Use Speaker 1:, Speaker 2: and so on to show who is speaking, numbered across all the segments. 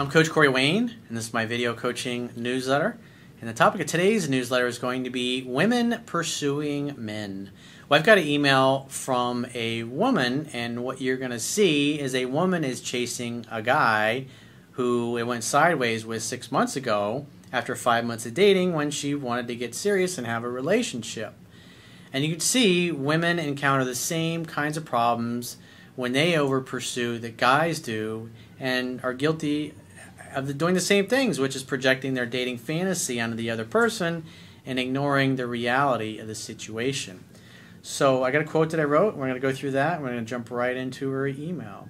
Speaker 1: I'm Coach Corey Wayne, and this is my video coaching newsletter. And the topic of today's newsletter is going to be women pursuing men. Well, I've got an email from a woman, and what you're going to see is a woman is chasing a guy who it went sideways with six months ago after five months of dating when she wanted to get serious and have a relationship. And you can see women encounter the same kinds of problems when they over pursue that guys do and are guilty of the, doing the same things, which is projecting their dating fantasy onto the other person and ignoring the reality of the situation. So I got a quote that I wrote. We're going to go through that. We're going to jump right into her email.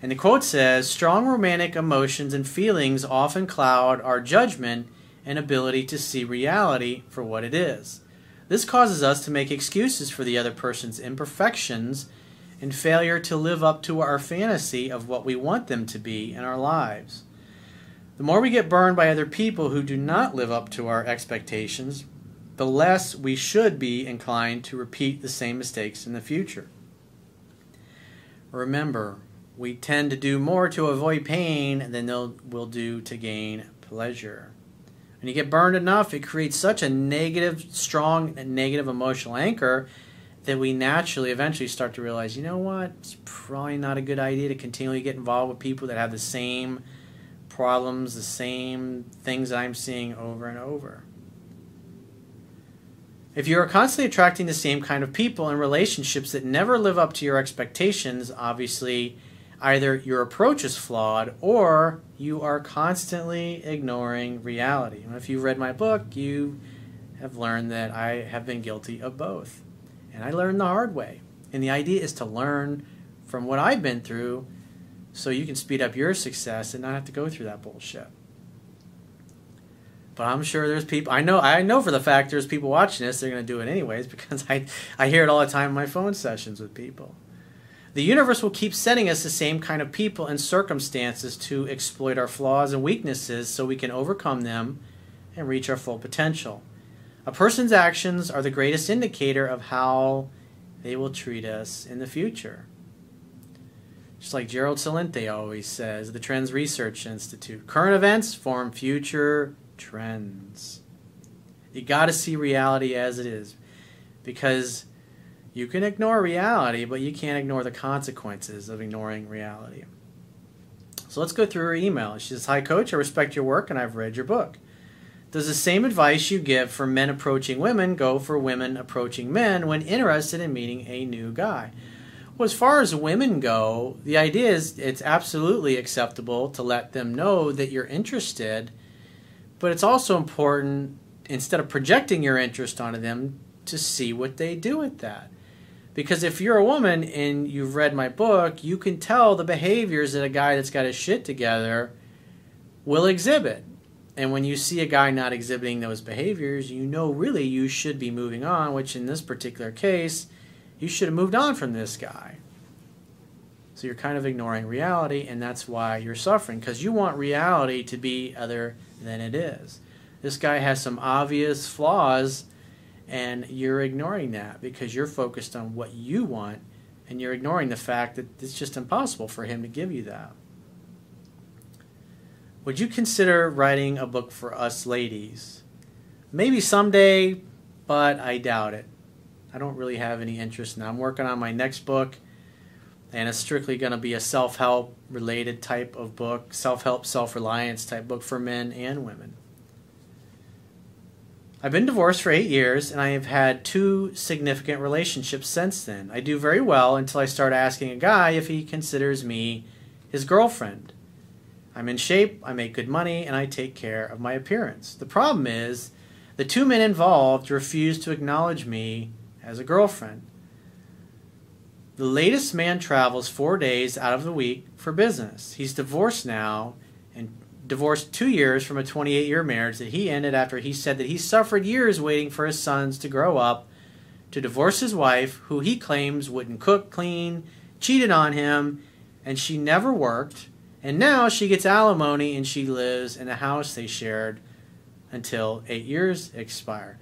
Speaker 1: And the quote says Strong romantic emotions and feelings often cloud our judgment and ability to see reality for what it is. This causes us to make excuses for the other person's imperfections and failure to live up to our fantasy of what we want them to be in our lives. The more we get burned by other people who do not live up to our expectations, the less we should be inclined to repeat the same mistakes in the future. Remember, we tend to do more to avoid pain than we'll do to gain pleasure. When you get burned enough, it creates such a negative, strong, negative emotional anchor that we naturally eventually start to realize, you know what, it's probably not a good idea to continually get involved with people that have the same problems, the same things I'm seeing over and over. If you are constantly attracting the same kind of people and relationships that never live up to your expectations, obviously either your approach is flawed or you are constantly ignoring reality. And if you've read my book, you have learned that I have been guilty of both. And I learned the hard way. And the idea is to learn from what I've been through so you can speed up your success and not have to go through that bullshit. But I'm sure there's people I know I know for the fact there's people watching this, they're gonna do it anyways because I I hear it all the time in my phone sessions with people. The universe will keep sending us the same kind of people and circumstances to exploit our flaws and weaknesses so we can overcome them and reach our full potential. A person's actions are the greatest indicator of how they will treat us in the future. Just like Gerald Celente always says, the Trends Research Institute current events form future trends. You got to see reality as it is because you can ignore reality, but you can't ignore the consequences of ignoring reality. So let's go through her email. She says, Hi, coach, I respect your work and I've read your book. Does the same advice you give for men approaching women go for women approaching men when interested in meeting a new guy? Well, as far as women go, the idea is it's absolutely acceptable to let them know that you're interested, but it's also important, instead of projecting your interest onto them, to see what they do with that. Because if you're a woman and you've read my book, you can tell the behaviors that a guy that's got his shit together will exhibit. And when you see a guy not exhibiting those behaviors, you know really you should be moving on, which in this particular case, you should have moved on from this guy. So you're kind of ignoring reality, and that's why you're suffering, because you want reality to be other than it is. This guy has some obvious flaws, and you're ignoring that because you're focused on what you want, and you're ignoring the fact that it's just impossible for him to give you that. Would you consider writing a book for us ladies? Maybe someday, but I doubt it. I don't really have any interest now. I'm working on my next book, and it's strictly going to be a self help related type of book, self help, self reliance type book for men and women. I've been divorced for eight years, and I have had two significant relationships since then. I do very well until I start asking a guy if he considers me his girlfriend. I'm in shape, I make good money, and I take care of my appearance. The problem is, the two men involved refuse to acknowledge me as a girlfriend. The latest man travels four days out of the week for business. He's divorced now and divorced two years from a 28 year marriage that he ended after he said that he suffered years waiting for his sons to grow up to divorce his wife, who he claims wouldn't cook, clean, cheated on him, and she never worked and now she gets alimony and she lives in a house they shared until eight years expire.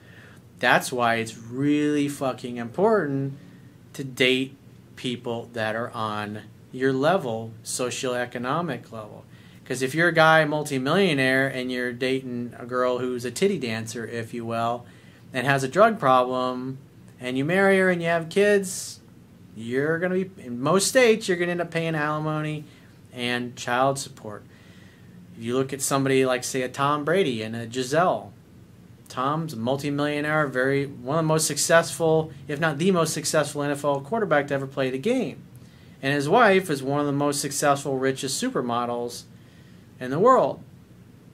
Speaker 1: That's why it's really fucking important to date people that are on your level, socioeconomic level. Because if you're a guy, multimillionaire, and you're dating a girl who's a titty dancer, if you will, and has a drug problem, and you marry her and you have kids, you're going to be, in most states, you're going to end up paying alimony and child support. If you look at somebody like, say, a Tom Brady and a Gisele, Tom's a multimillionaire, very one of the most successful, if not the most successful NFL quarterback to ever play the game. And his wife is one of the most successful, richest supermodels in the world.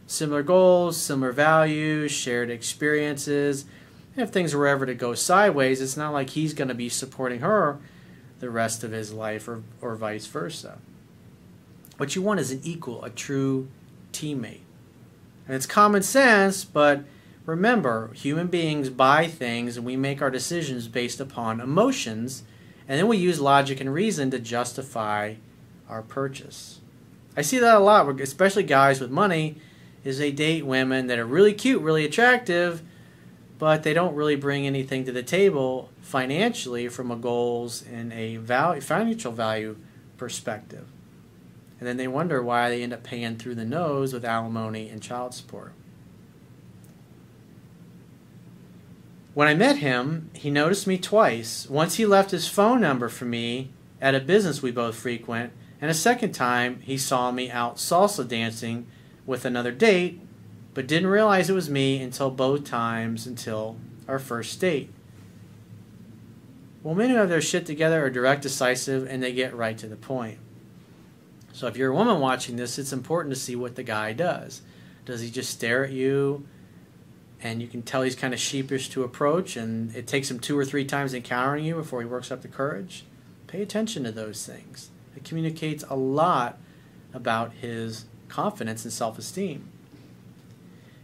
Speaker 1: Similar goals, similar values, shared experiences. If things were ever to go sideways, it's not like he's going to be supporting her the rest of his life or, or vice versa. What you want is an equal, a true teammate. And it's common sense, but remember, human beings buy things and we make our decisions based upon emotions, and then we use logic and reason to justify our purchase. I see that a lot, especially guys with money, is they date women that are really cute, really attractive, but they don't really bring anything to the table financially from a goals and a value, financial value perspective. And then they wonder why they end up paying through the nose with alimony and child support. When I met him, he noticed me twice. Once he left his phone number for me at a business we both frequent, and a second time he saw me out salsa dancing with another date, but didn't realize it was me until both times until our first date. Well, men who have their shit together are direct, decisive, and they get right to the point. So if you're a woman watching this, it's important to see what the guy does. Does he just stare at you and you can tell he's kind of sheepish to approach and it takes him two or three times encountering you before he works up the courage? Pay attention to those things. It communicates a lot about his confidence and self-esteem.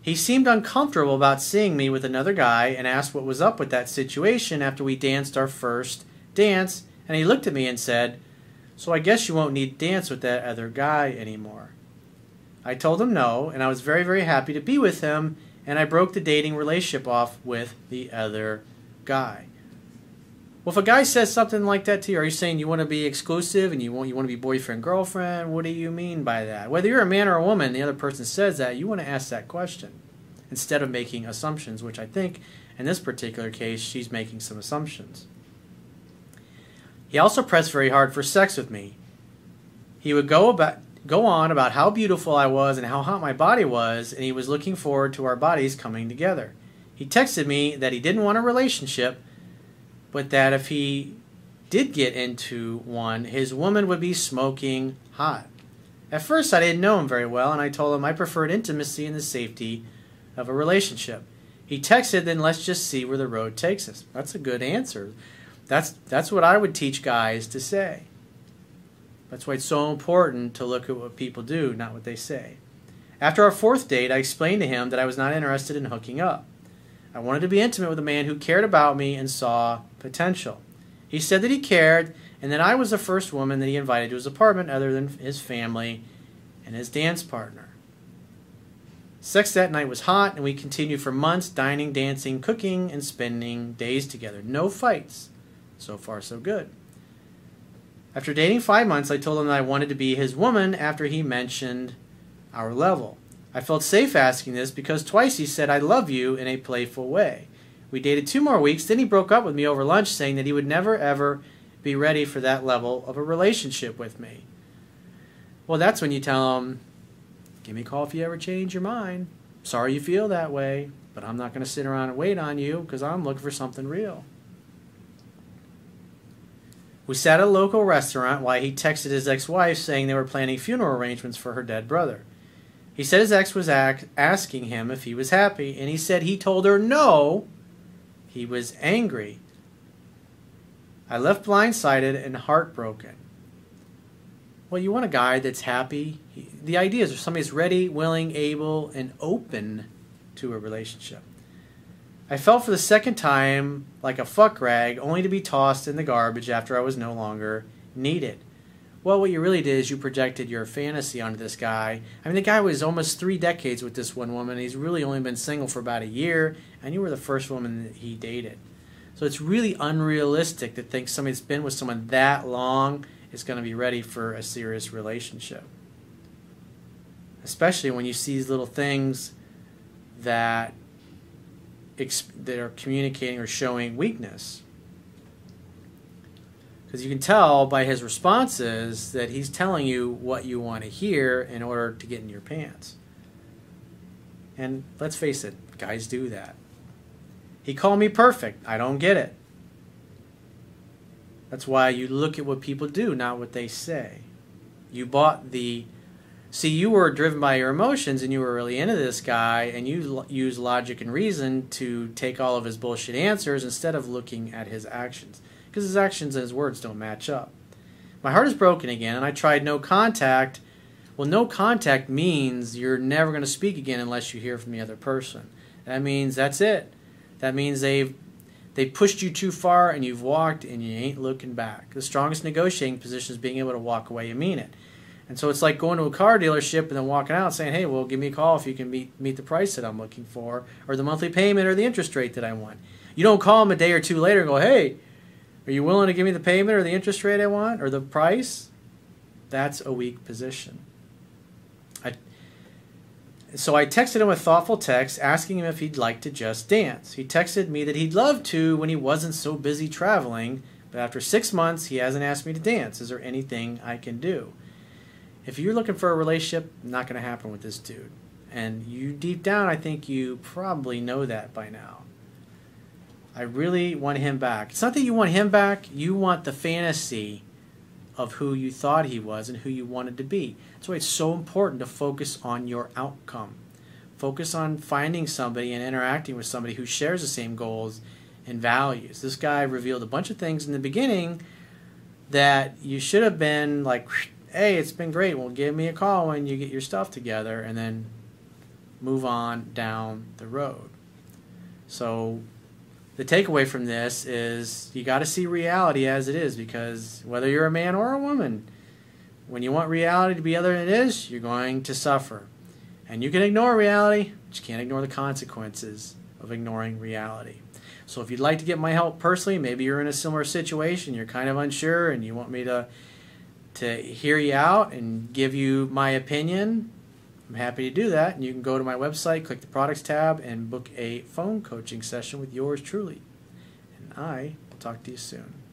Speaker 1: He seemed uncomfortable about seeing me with another guy and asked what was up with that situation after we danced our first dance, and he looked at me and said, so I guess you won't need dance with that other guy anymore. I told him no, and I was very, very happy to be with him, and I broke the dating relationship off with the other guy. Well, if a guy says something like that to you, are you saying you want to be exclusive and you want you want to be boyfriend girlfriend? What do you mean by that? Whether you're a man or a woman, the other person says that, you want to ask that question instead of making assumptions, which I think in this particular case she's making some assumptions. He also pressed very hard for sex with me. He would go about go on about how beautiful I was and how hot my body was, and he was looking forward to our bodies coming together. He texted me that he didn't want a relationship, but that if he did get into one, his woman would be smoking hot. At first, I didn't know him very well, and I told him I preferred intimacy and the safety of a relationship. He texted, then let's just see where the road takes us. That's a good answer. That's that's what I would teach guys to say. That's why it's so important to look at what people do, not what they say. After our fourth date, I explained to him that I was not interested in hooking up. I wanted to be intimate with a man who cared about me and saw potential. He said that he cared and that I was the first woman that he invited to his apartment other than his family and his dance partner. Sex that night was hot, and we continued for months dining, dancing, cooking, and spending days together. No fights. So far, so good. After dating five months, I told him that I wanted to be his woman after he mentioned our level. I felt safe asking this because twice he said, I love you in a playful way. We dated two more weeks, then he broke up with me over lunch saying that he would never ever be ready for that level of a relationship with me. Well, that's when you tell him, Give me a call if you ever change your mind. Sorry you feel that way, but I'm not going to sit around and wait on you because I'm looking for something real. We sat at a local restaurant while he texted his ex wife saying they were planning funeral arrangements for her dead brother. He said his ex was asking him if he was happy, and he said he told her no. He was angry. I left blindsided and heartbroken. Well, you want a guy that's happy. The idea is if somebody's ready, willing, able, and open to a relationship. I felt for the second time like a fuck rag, only to be tossed in the garbage after I was no longer needed. Well, what you really did is you projected your fantasy onto this guy. I mean, the guy was almost three decades with this one woman. He's really only been single for about a year, and you were the first woman that he dated. So it's really unrealistic to think somebody that's been with someone that long is going to be ready for a serious relationship. especially when you see these little things that that are communicating or showing weakness. Because you can tell by his responses that he's telling you what you want to hear in order to get in your pants. And let's face it, guys do that. He called me perfect. I don't get it. That's why you look at what people do, not what they say. You bought the. See, you were driven by your emotions and you were really into this guy, and you l- use logic and reason to take all of his bullshit answers instead of looking at his actions. Because his actions and his words don't match up. My heart is broken again, and I tried no contact. Well, no contact means you're never going to speak again unless you hear from the other person. That means that's it. That means they've they pushed you too far and you've walked and you ain't looking back. The strongest negotiating position is being able to walk away and mean it. And so it's like going to a car dealership and then walking out saying, "Hey, well, give me a call if you can meet meet the price that I'm looking for, or the monthly payment, or the interest rate that I want." You don't call them a day or two later and go, "Hey, are you willing to give me the payment or the interest rate I want or the price?" That's a weak position. So I texted him a thoughtful text asking him if he'd like to just dance. He texted me that he'd love to when he wasn't so busy traveling, but after six months, he hasn't asked me to dance. Is there anything I can do? If you're looking for a relationship, not going to happen with this dude. And you deep down, I think you probably know that by now. I really want him back. It's not that you want him back, you want the fantasy of who you thought he was and who you wanted to be. That's why it's so important to focus on your outcome. Focus on finding somebody and interacting with somebody who shares the same goals and values. This guy revealed a bunch of things in the beginning that you should have been like, hey, it's been great. Well, give me a call when you get your stuff together and then move on down the road. So the takeaway from this is you got to see reality as it is because whether you're a man or a woman, when you want reality to be other than it is, you're going to suffer. And you can ignore reality, but you can't ignore the consequences of ignoring reality. So if you'd like to get my help personally, maybe you're in a similar situation, you're kind of unsure and you want me to to hear you out and give you my opinion, I'm happy to do that. And you can go to my website, click the products tab, and book a phone coaching session with yours truly. And I will talk to you soon.